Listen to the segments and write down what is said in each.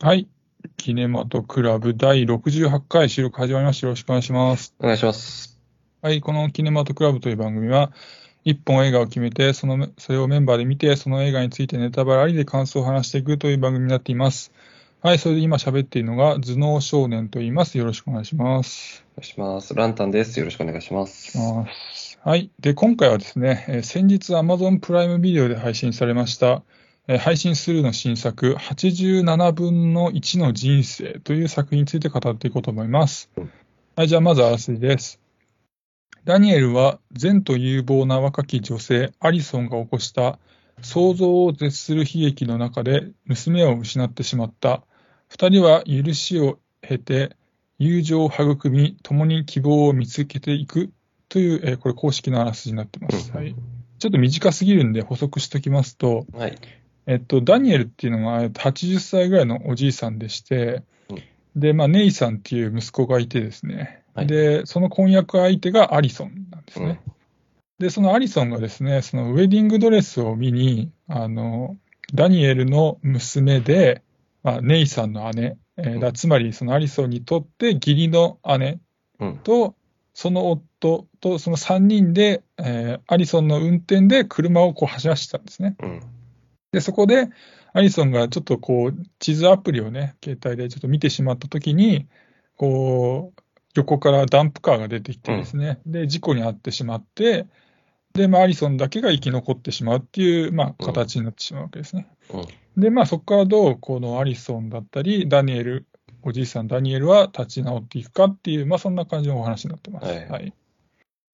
はい。キネマトクラブ第68回収録始まりました。よろしくお願いします。お願いします。はい。このキネマトクラブという番組は、一本映画を決めて、その、それをメンバーで見て、その映画についてネタバレありで感想を話していくという番組になっています。はい。それで今喋っているのが、頭脳少年と言います。よろしくお願いします。お願いします。ランタンです。よろしくお願いします。はい。で、今回はですね、えー先日 Amazon プライムビデオで配信されました、えー配信スルーの新作、87分の1の人生という作品について語っていこうと思いますうん。はい、じゃあまずあらすじです。ダニエルは善と有望な若き女性、アリソンが起こした想像を絶する悲劇の中で娘を失ってしまった。二人は許しを経て、友情を育み、共に希望を見つけていくという、えーこれ公式のあらすじになってます。はい。ちょっと短すぎるんで補足しておきますと、はい。えっと、ダニエルっていうのはえっと80歳ぐらいのおじいさんでしてうん、で、まあ、ネイさんっていう息子がいてですね、はいで、その婚約相手がアリソンなんですね。で、そのアリソンがですね、そのウェディングドレスを見に、あの、ダニエルの娘で、まあ、ネイさんの姉、えーだうんつまりそのアリソンにとって義理の姉うん。と、その夫とその3人で、えーアリソンの運転で車をこう走らせてたんですね。うん。で、そこで、アリソンがちょっとこう、地図アプリをね、携帯でちょっと見てしまったときに、こう、横からダンプカーが出てきてですね、で、事故に遭ってしまって、で、まあ、アリソンだけが生き残ってしまうっていう、まあ、形になってしまうわけですね。うん。で、まあ、そこからどう、このアリソンだったり、ダニエル、おじいさんダニエルは立ち直っていくかっていう、まあ、そんな感じのお話になってます。はい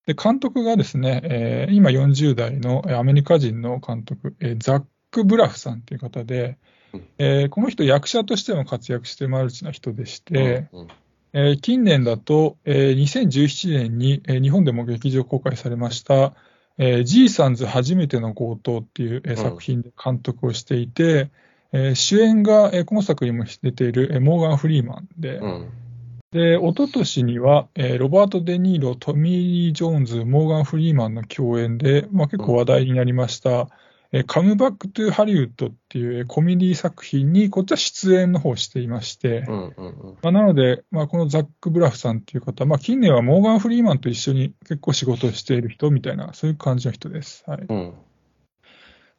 で、監督がですね、えー今40代のえーアメリカ人の監督、えーザック・ブラフさんという方でうん、えーこの人役者としても活躍してマルチな人でして、うん。えー近年だと、えー2017年に、えー日本でも劇場公開されました、えー、ジーサンズ初めての強盗っていう、えーうん作品で監督をしていて、えー主演が、えーこの作にも出ている、えーモーガン・フリーマンで、うん。で、一昨年には、えーロバート・デ・ニーロ、トミー・リー・ジョーンズ、モーガン・フリーマンの共演で、まあ、結構話題になりました、えーカムバック・トゥ・ハリウッドっていうえーコメディ作品に、こっちは出演の方をしていまして、うん。うん。まあ、なので、まあ、このザック・ブラフさんっていう方、まあ、近年はモーガン・フリーマンと一緒に結構仕事をしている人みたいな、そういう感じの人です。はい、うん。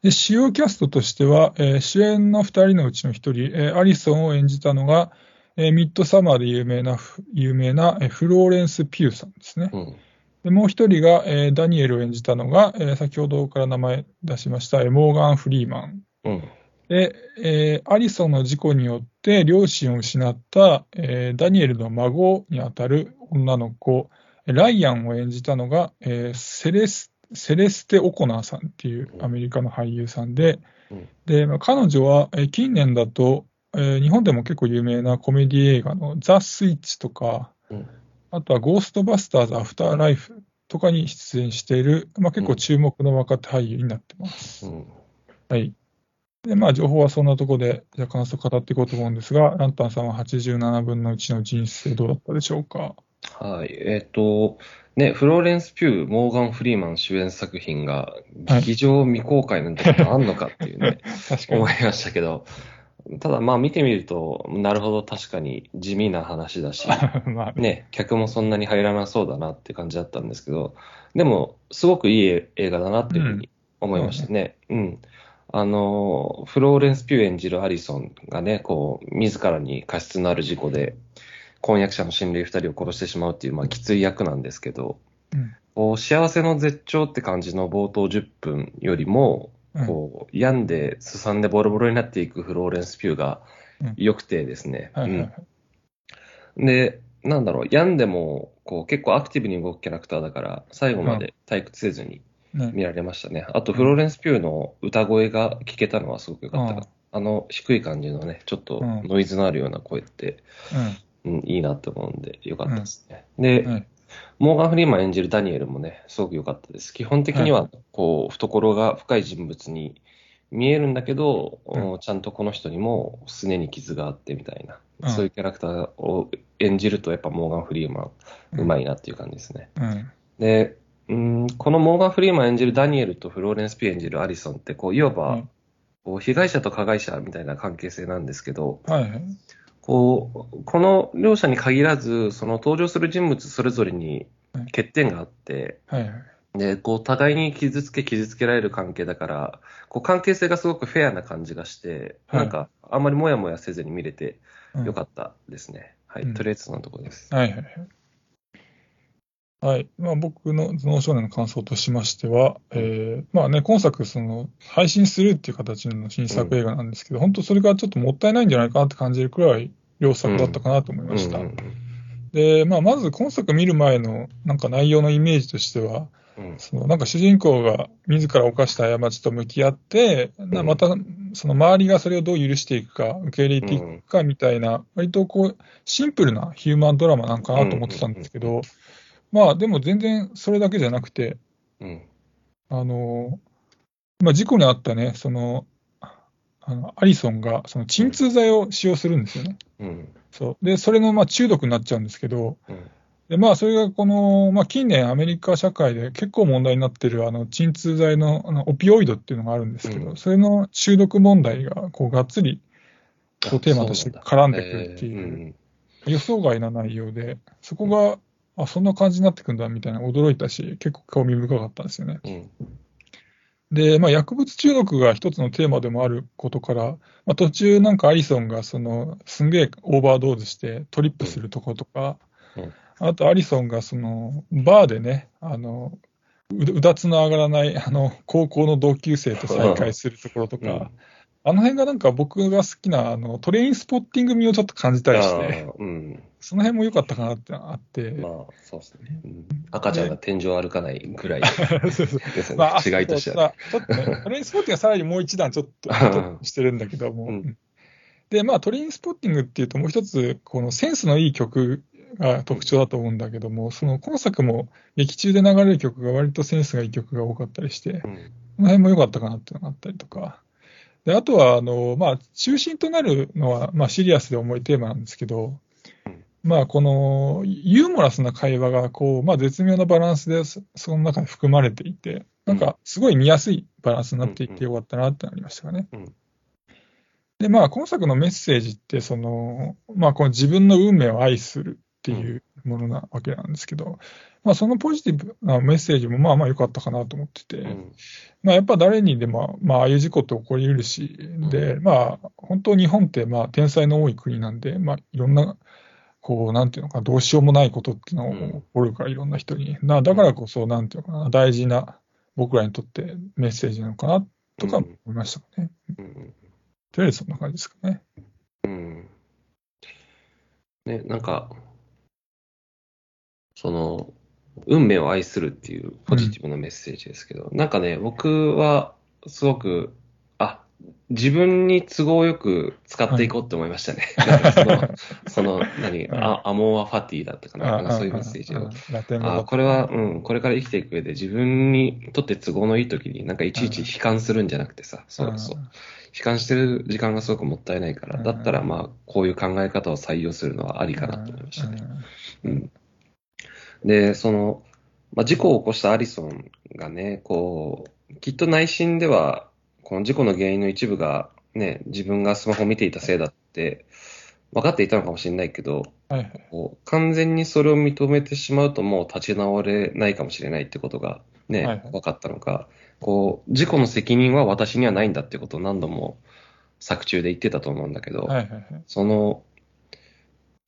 で主要キャストとしては、えー主演の2人のうちの1人、えーアリソンを演じたのが、えーミッドサマーで有名な、有名な、えーフローレンス・ピューさんですね。うん。でもう1人が、えーダニエルを演じたのが、えー先ほどから名前出しました、えーモーガン・フリーマン。うん。で、えーアリソンの事故によって両親を失った、えーダニエルの孫にあたる女の子、ライアンを演じたのが、えーセレスセレステ・オコナーさんっていうアメリカの俳優さんで、うんでまあ彼女は、えー近年だと、えー日本でも結構有名なコメディ映画のザ・スイッチとか、うん。あとはゴーストバスターズ・アフターライフとかに出演している、まあ、結構注目の若手俳優になってます。うん。はい。で、まあ、情報はそんなところで、じゃあ感想語っていこうと思うんですが、ランタンさんは87分の1の人生どうだったでしょうか？はい。えっと、ね、フローレンス・ピュー、モーガン・フリーマン主演作品がはい劇場未公開なんてことあんのかっていうね、確かに思。いましたけど、ただまあ見てみると、なるほど確かに地味な話だし、まあ、ね、客もそんなに入らなそうだなって感じだったんですけど、でも、すごくいい映画だなっていうふうに思いましたね。うん。あの、フローレンス・ピュー演じるアリソンがね、こう、自らに過失のある事故で、婚約者の親類二人を殺してしまうっていう、まあ、きつい役なんですけど、うん幸せの絶頂って感じの冒頭10分よりも、うんこう、病んで、すさんでボロボロになっていくフローレンス・ピューがうん。良くてですね。で、なんだろう、病んでも、こう、結構アクティブに動くキャラクターだから、最後まで退屈せずにね。見られましたね。あと、フローレンス・ピューの歌声が聞けたのはすごく良かった。うん。あの、低い感じのね、ちょっとうん。ノイズのあるような声って、うん。うん、いいなって思うんで、良かったですね。で、はいモーガン・フリーマン演じるダニエルもね、すごく良かったです。基本的には、こう、懐が深い人物に見えるんだけど、うんうんちゃんとこの人にもすねに傷があってみたいな、うんそういうキャラクターを演じると、やっぱモーガン・フリーマン、うまいなっていう感じですね。うん。で、うん、このモーガン・フリーマン演じるダニエルとフローレンス・ピュー演じるアリソンって、こう、いわば、うんこう被害者と加害者みたいな関係性なんですけど、はいはい。こう、この両者に限らず、その登場する人物それぞれに欠点があって、はいはい。で、こう、互いに傷つけ、傷つけられる関係だから、こう、関係性がすごくフェアな感じがして、はいなんか、あんまりもやもやせずに見れてうんよかったですね。はい、うんとりあえずそのところです。はいはいはい。はい。まあ、僕の頭脳少年の感想としましては、えー、まあね、今作、その、配信するっていう形の新作映画なんですけど、本当それがちょっともったいないんじゃないかなって感じるくらい、良作だったかなと思いました。うんで、まあ、まず今作見る前の、なんか内容のイメージとしては、うん。うんそのなんか主人公が自ら犯した過ちと向き合って、なまたその周りがそれをどう許していくか、受け入れていくかみたいな、割とこうシンプルなヒューマンドラマなんかなと思ってたんですけど、まあでも全然それだけじゃなくて、うん。あのまあ、事故にあったね、そのあのアリソンがその鎮痛剤を使用するんですよね。うん。そう。でそれのまあ中毒になっちゃうんですけど、うん。でまあ、それがこの、まあ、近年、アメリカ社会で結構問題になっているあの鎮痛剤のあのオピオイドっていうのがあるんですけど、うん。それの中毒問題がこうがっつりこうテーマとして絡んでくるってえー。いう、予想外な内容で、そこが、あそんな感じになってくんだみたいな。驚いたし、結構興味深かったんですよね。うん。うんで、まあ、薬物中毒が一つのテーマでもあることから、まあ、途中なんかアリソンがそのすんげえオーバードーズしてトリップするところとか、うん。あとアリソンがそのバーでね、あのううだつの上がらないあの高校の同級生と再会するところとか、うんあの辺がなんか僕が好きなあのトレインスポッティング味をちょっと感じたりして、うん。その辺も良かったかなってあって、まあ、そうですね。うん赤ちゃんが天井歩かないぐらい まあ、。違いとしては。ちょっとね、トレインスポッティングはさらにもう一段ちょっとうんしてるんだけども、うんで、まあ、トレインスポッティングっていうと、もう一つ、このセンスのいい曲が特徴だと思うんだけども、その今作も劇中で流れる曲が割とセンスがいい曲が多かったりして、こうんの辺も良かったかなっていうのがあったりとか。で、あとは、あの、まあ、中心となるのは、まあ、シリアスで重いテーマなんですけどうん、まあ、この、ユーモラスな会話が、こう、まあ、絶妙なバランスで、そその中に含まれていて、なんか、すごい見やすいバランスになっていてよかったなってなりましたかね。うん。で、まあ、今作のメッセージって、その、まあ、この自分の運命を愛するっていうものなわけなんですけど、まあ、そのポジティブなメッセージも、まあまあ良かったかなと思ってて、うん。まあ、やっぱ誰にでも、まあ、ああいう事故って起こりうるし、で、まあ、本当日本って、まあ、天才の多い国なんで、まあ、いろんな、こう、なんていうのかな、どうしようもないことっていうのが起こるから、いろんな人に。なだからこそ、なんていうのかな、大事な、僕らにとってメッセージなのかな、とか思いましたね。うん。とりあえずそんな感じですかね。うん。ね、なんか、その、運命を愛するっていうポジティブなメッセージですけど、なんかね、僕はすごく、あ、自分に都合よく使っていこうって思いましたね。なんかその、その、何、あアモーアファティだったかな、なんかそういうメッセージを。。あこれは、うん、これから生きていく上で自分にとって都合のいい時に、なんかいちいち悲観するんじゃなくてさ、そうそう。悲観してる時間がすごくもったいないから、うんだったらまあ、こういう考え方を採用するのはありかなと思いましたね。うん。で、その、まあ、事故を起こしたアリソンがね、こう、きっと内心では、この事故の原因の一部が、ね、自分がスマホを見ていたせいだって、分かっていたのかもしれないけど、はいはい。こう完全にそれを認めてしまうともう立ち直れないかもしれないってことがね、はいはい分かったのか、こう、事故の責任は私にはないんだってことを何度も作中で言ってたと思うんだけど、はいはいはい。その、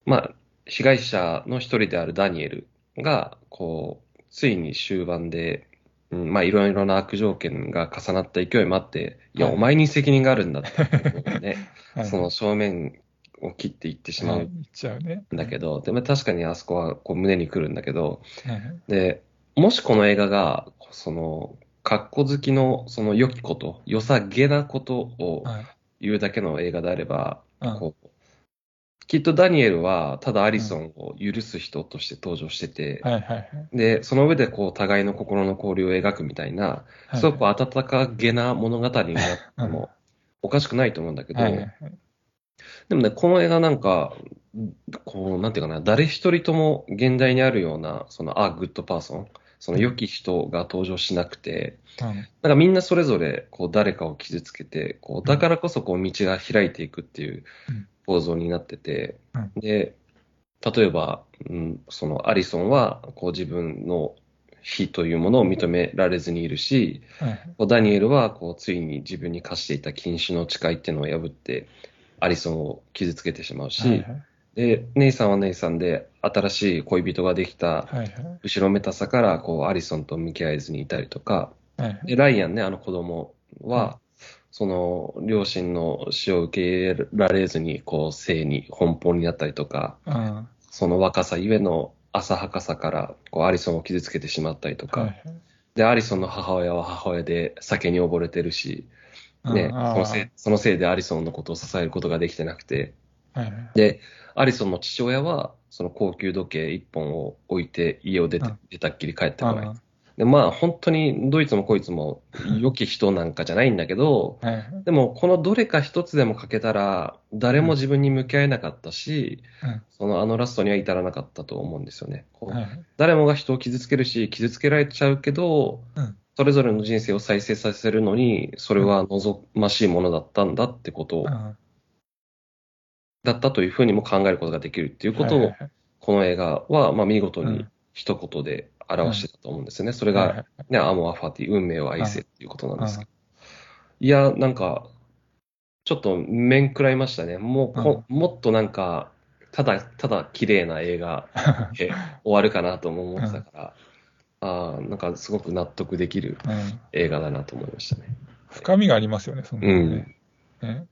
まあ、被害者の一人であるダニエルが、こう、ついに終盤で、うん、まあ、いろいろな悪条件が重なった勢いもあって、いや、はい。お前に責任があるんだってことをね、はい。その正面を切っていってしまう。んだけど、でも確かにあそこはこう胸に来るんだけど、で、もしこの映画が、その、格好好きの、その良きこと、良さげなことをはい。言うだけの映画であれば、うん。こう、きっとダニエルはただアリソンを許す人として登場してて、はいはいはい。で、その上でこう、互いの心の交流を描くみたいな、はいすごく温かげな物語になっても おかしくないと思うんだけど、はいはいはい。でもね、この映画なんか、こう、なんていうかな、誰一人とも現代にあるような、その、 A Good Person、その良き人が登場しなくて、うんなんかみんなそれぞれこう誰かを傷つけて、こうだからこそこう道が開いていくっていううん。構造になってて、うん。で、例えば、うん、そのアリソンはこう自分の非というものを認められずにいるし、うダニエルはこうついに自分に課していた禁酒の誓いっていうのを破って、アリソンを傷つけてしまうし、はいはいで、ネイさんはネイさんで新しい恋人ができたはいはい。後ろめたさからこうアリソンと向き合えずにいたりとか、はいはい。で、ライアンね、あの子供は、その、両親の死を受け入れられずに、こう、性に奔放になったりとか、うん。その若さゆえの浅はかさから、こう、アリソンを傷つけてしまったりとか、はいはい。で、アリソンの母親は母親で酒に溺れてるし、ね、そのせいそのせいでアリソンのことを支えることができてなくて、で、アリソンの父親は、その高級時計一本を置いて家を出てうん、出たっきり帰ってこない。あで、まあ、本当にどいつもこいつも良き人なんかじゃないんだけど、でも、このどれか一つでも欠けたら、誰も自分に向き合えなかったし、うん。そのあのラストには至らなかったと思うんですよね。こうはいはい。誰もが人を傷つけるし、傷つけられちゃうけど、うん。それぞれの人生を再生させるのに、それは望ましいものだったんだってことを、うんだったというふうにも考えることができるっていうことを、この映画は、まあ、見事にうん一言で表してたと思うんですよね。それが、ね、アモアファティ、運命を愛せっていうことなんですけど。いや、なんか、ちょっと面食らいましたね。もうこ、もっとなんか、ただ、ただ綺麗な映画 で終わるかなとも思ってたから、ああ、なんかすごく納得できるうん映画だなと思いましたね。深みがありますよね、そのね。ね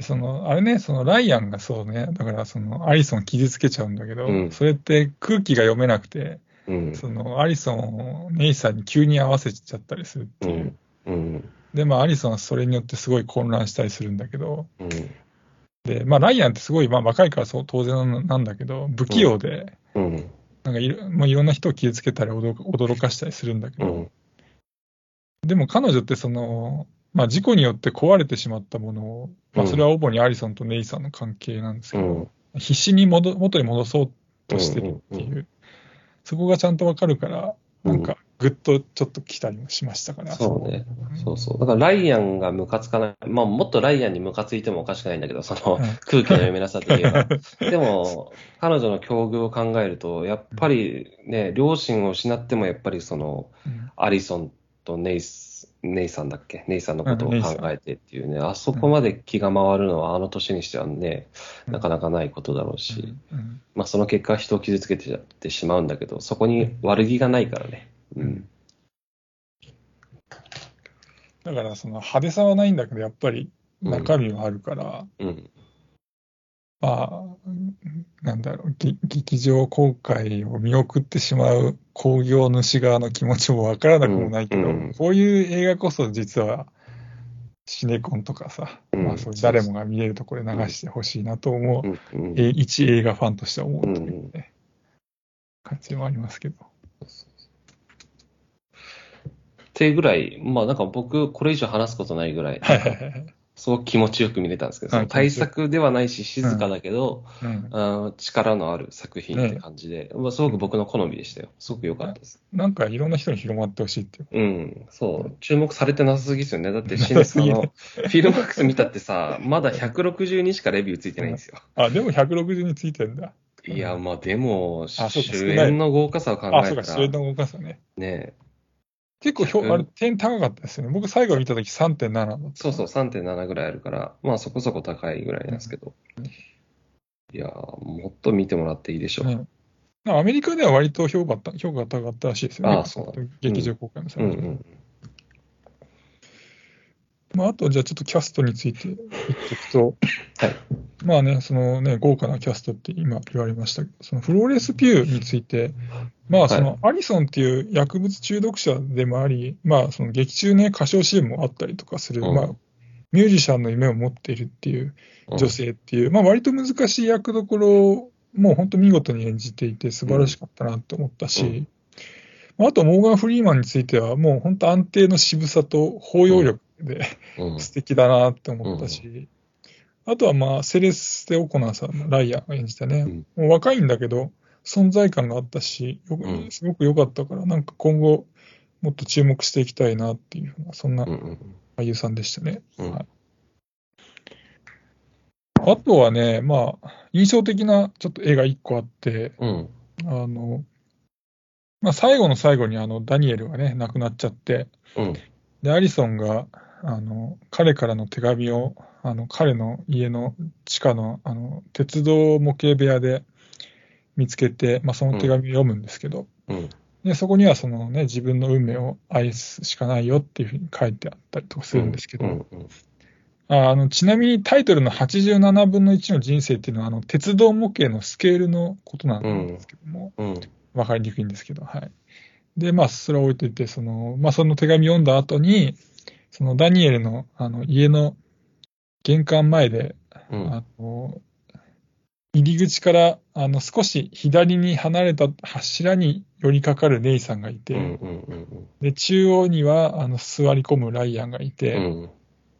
その、あれね、そのライアンがそうね、だからそのアリソン傷つけちゃうんだけど、うんそれって空気が読めなくて、うん。そのアリソンをネイさんに急に合わせちゃったりするっていう。うん。うん。で、まあアリソンはそれによってすごい混乱したりするんだけど、うん。で、まあライアンってすごい、まあ若いからそう当然なんだけど、不器用で、うん。なんかいろ,、まあ、いろんな人を傷つけたり驚か驚かしたりするんだけど、うん。でも彼女ってその、まあ事故によって壊れてしまったものを、まあそれは主にアリソンとネイさんの関係なんですけど、うん。必死に戻元に戻そうとしてるっていう、そこがちゃんとわかるから、なんかぐっとちょっと来たりもしましたから。そうね。うんそうそう。だからライアンがムカつかない。まあ、もっとライアンにムカついてもおかしくないんだけど、そのうん空気の読めなさといえば。でも、彼女の境遇を考えると、やっぱりね、両親を失ってもやっぱりその、うんアリソンとネイス、ネイさんだっけ？ネイさんのことを考えてっていうね、あそこまで気が回るのはあの年にしてはね、なかなかないことだろうし、うんまあその結果人を傷つけてってしまうんだけど、そこに悪気がないからね。うん。だからその派手さはないんだけど、やっぱり中身はあるから、うん。まあ、なんだろう、ぎ劇場公開を見送ってしまう興行主側の気持ちもわからなくもないけど、うんうんこういう映画こそ実はシネコンとかさ、うんまあ、そう誰もが見れるところで流してほしいなと思う、うん。うんえ一映画ファンとしては思うといううんね、感じもありますけど。っていうぐらい、まあなんか僕、これ以上話すことないぐらい。すごく気持ちよく見れたんですけど、はい対策ではないし、静かだけど、うん、あー力のある作品って感じで、まあ、すごく僕の好みでしたよ。すごく良かったです。なんかいろんな人に広まってほしいっていう。うん、そう。注目されてなさすぎですよね。だって、シネスの、フィルマックス見たってさ、まだ162しかレビューついてないんですよ。あ、でも160についてるんだ。いや、まあでも、主演の豪華さを考あ、そうか、えたら、主演の動かすね。ね、結構評、うんあれ、点高かったですよね。僕最後見たとき3.7だった。そうそう、3.7ぐらいあるから、まあそこそこ高いぐらいなんですけど。いやー、もっと見てもらっていいでしょう。うんアメリカでは割と評価た評価が高かったらしいですよね。ああそうなんだ劇場公開の際に、うんうん。まあ、あと、じゃあちょっとキャストについて言っておくと、はい。まあね、そのね、豪華なキャストって今言われました。けど、そのフローレス・ピューについて、まあ、そのアリソンっていう薬物中毒者でもあり、まあ、その劇中ね、歌唱シーンもあったりとかする、うん。まあ、ミュージシャンの夢を持っているっていう女性っていう、まあ、割と難しい役どころを、もう本当見事に演じていて、素晴らしかったなと思ったし、うん。まああと、モーガン・フリーマンについては、もう本当安定の渋さと包容力で、うん。素敵だなって思ったし、あとはまあ、セレステ・オコナーさんのライアンが演じたね、うんもう若いんだけど、存在感があったし、よくうんすごく良かったから、なんか今後、もっと注目していきたいなっていうふうな、そんなうんうん俳優さんでしたね。うんはいあとはね、まあ、印象的なちょっと絵が一個あって、うん。あの、まあ、最後の最後にあのダニエルがね、亡くなっちゃって、うん。で、アリソンが、あの、彼からの手紙を、あの、彼の家の地下の、あの、鉄道模型部屋で見つけて、まあ、その手紙を読むんですけど、うん。で、そこにはそのね、自分の運命を愛すしかないよっていうふうに書いてあったりとかするんですけど、うんうんああの、ちなみにタイトルの87分の1の人生っていうのは、あの、鉄道模型のスケールのことなんですけども、うん。わかりにくいんですけど、はい。で、まあ、それを置いといて、その、まあ、その手紙読んだ後に、そのダニエルの、あの、家の玄関前で、うん。あの、入り口から、あの、少し左に離れた柱に寄りかかるネイさんがいて、うんうんうんで、中央には、あの、座り込むライアンがいて、うん。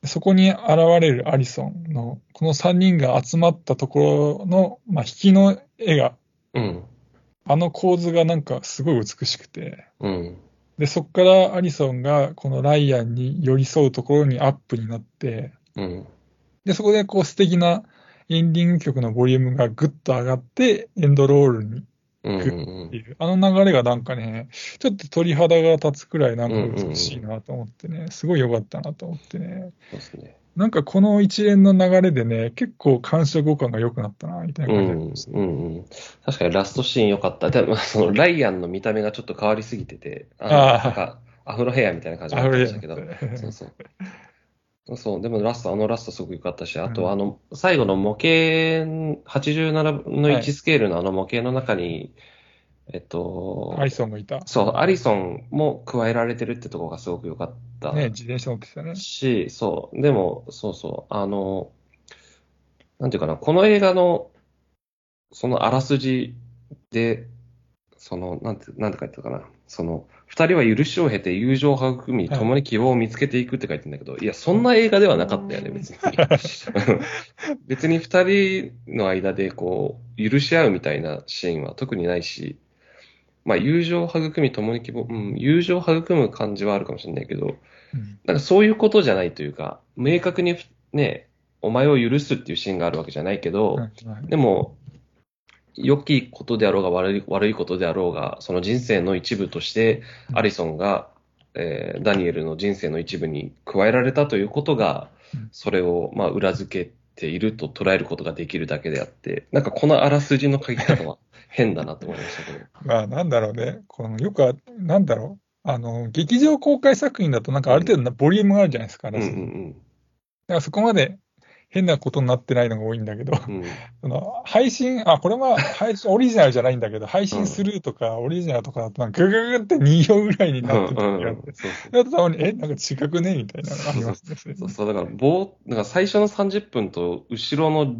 そこに現れるアリソンの、この3人が集まったところの、まあ、引きの絵が、うん。あの構図がなんかすごい美しくて、うん。で、そこからアリソンがこのライアンに寄り添うところにアップになって、うん。で、そこでこう素敵なエンディング曲のボリュームがぐっと上がって、エンドロールにうんうんっていう、あの流れがなんかね、ちょっと鳥肌が立つくらいなんか美しいなと思ってね、すごい良かったなと思ってね。そうですね。なんかこの一連の流れでね、結構鑑賞感が良くなったな、みたいなうん感じがありました。うんうん。確かにラストシーン良かった。でも、そのライアンの見た目がちょっと変わりすぎてて、あかアフロヘアみたいな感じだあれったんでしたけど、そうそう。そう、でもラスト、あのラストすごく良かったし、あうんとあの、最後の模型、87分のはい1スケールのあの模型の中に、えっと、アリソンがいた。そう、アリソンも加えられてるってところがすごく良かった。ね、自転車乗ってたね。し、そう、でも、そうそう、あの、なんていうかな、この映画の、そのあらすじで、その、なんて、なんて書いてたかな、その、二人は許しを経て友情を育み、はい共に希望を見つけていくって書いてるんだけど、いや、そんな映画ではなかったよね、別に。別に二人の間で、こう、許し合うみたいなシーンは特にないし、まあ、友情を育み、共に希望、うん、友情を育む感じはあるかもしれないけど、うんなんかそういうことじゃないというか、明確にね、お前を許すっていうシーンがあるわけじゃないけど、はいはい。でも、良きことであろうが悪い悪いことであろうが、その人生の一部として、うん。アリソンが、えーダニエルの人生の一部に加えられたということがうん、それをまあ裏付けていると捉えることができるだけであって、なんかこのあらすじの書き方は変だなと思いましたけど。まあ、なんだろうね。このよくあ、なんだろう。あの、劇場公開作品だとなんかある程度なボリュームがあるじゃないですか、うんう私だんからそこまで変なことになってないのが多いんだけど、うん。うんその配信、あ、これは配信、オリジナルじゃないんだけど、配信スルーとかオリジナルとかだと、なんかグググって2行ぐらいになってるうん時があたまに、え、なんか違くねみたいなのがありますね。そうそう、だから、棒、だから最初の30分と後ろの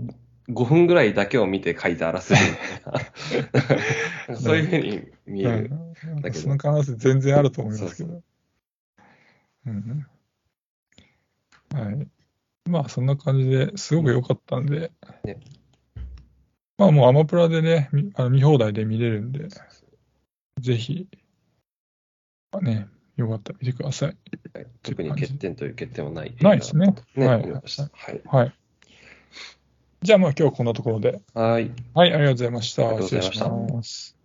5分ぐらいだけを見て書いたあらすじみたいな。そういうふうに見える。うんだけどその可能性全然あると思いますけど。うんはい。まあ、そんな感じですごく良かったんで、ねまあもうアマプラでね、みあの見放題で見れるんで、ぜひ、ね、よかったら見てください。はい特に欠点という欠点はない。ないですね。ね、はい思いました。はい。はい。じゃあまあ今日はこんなところで。はい。はい、ありがとうございました。ありがとうございました失礼します。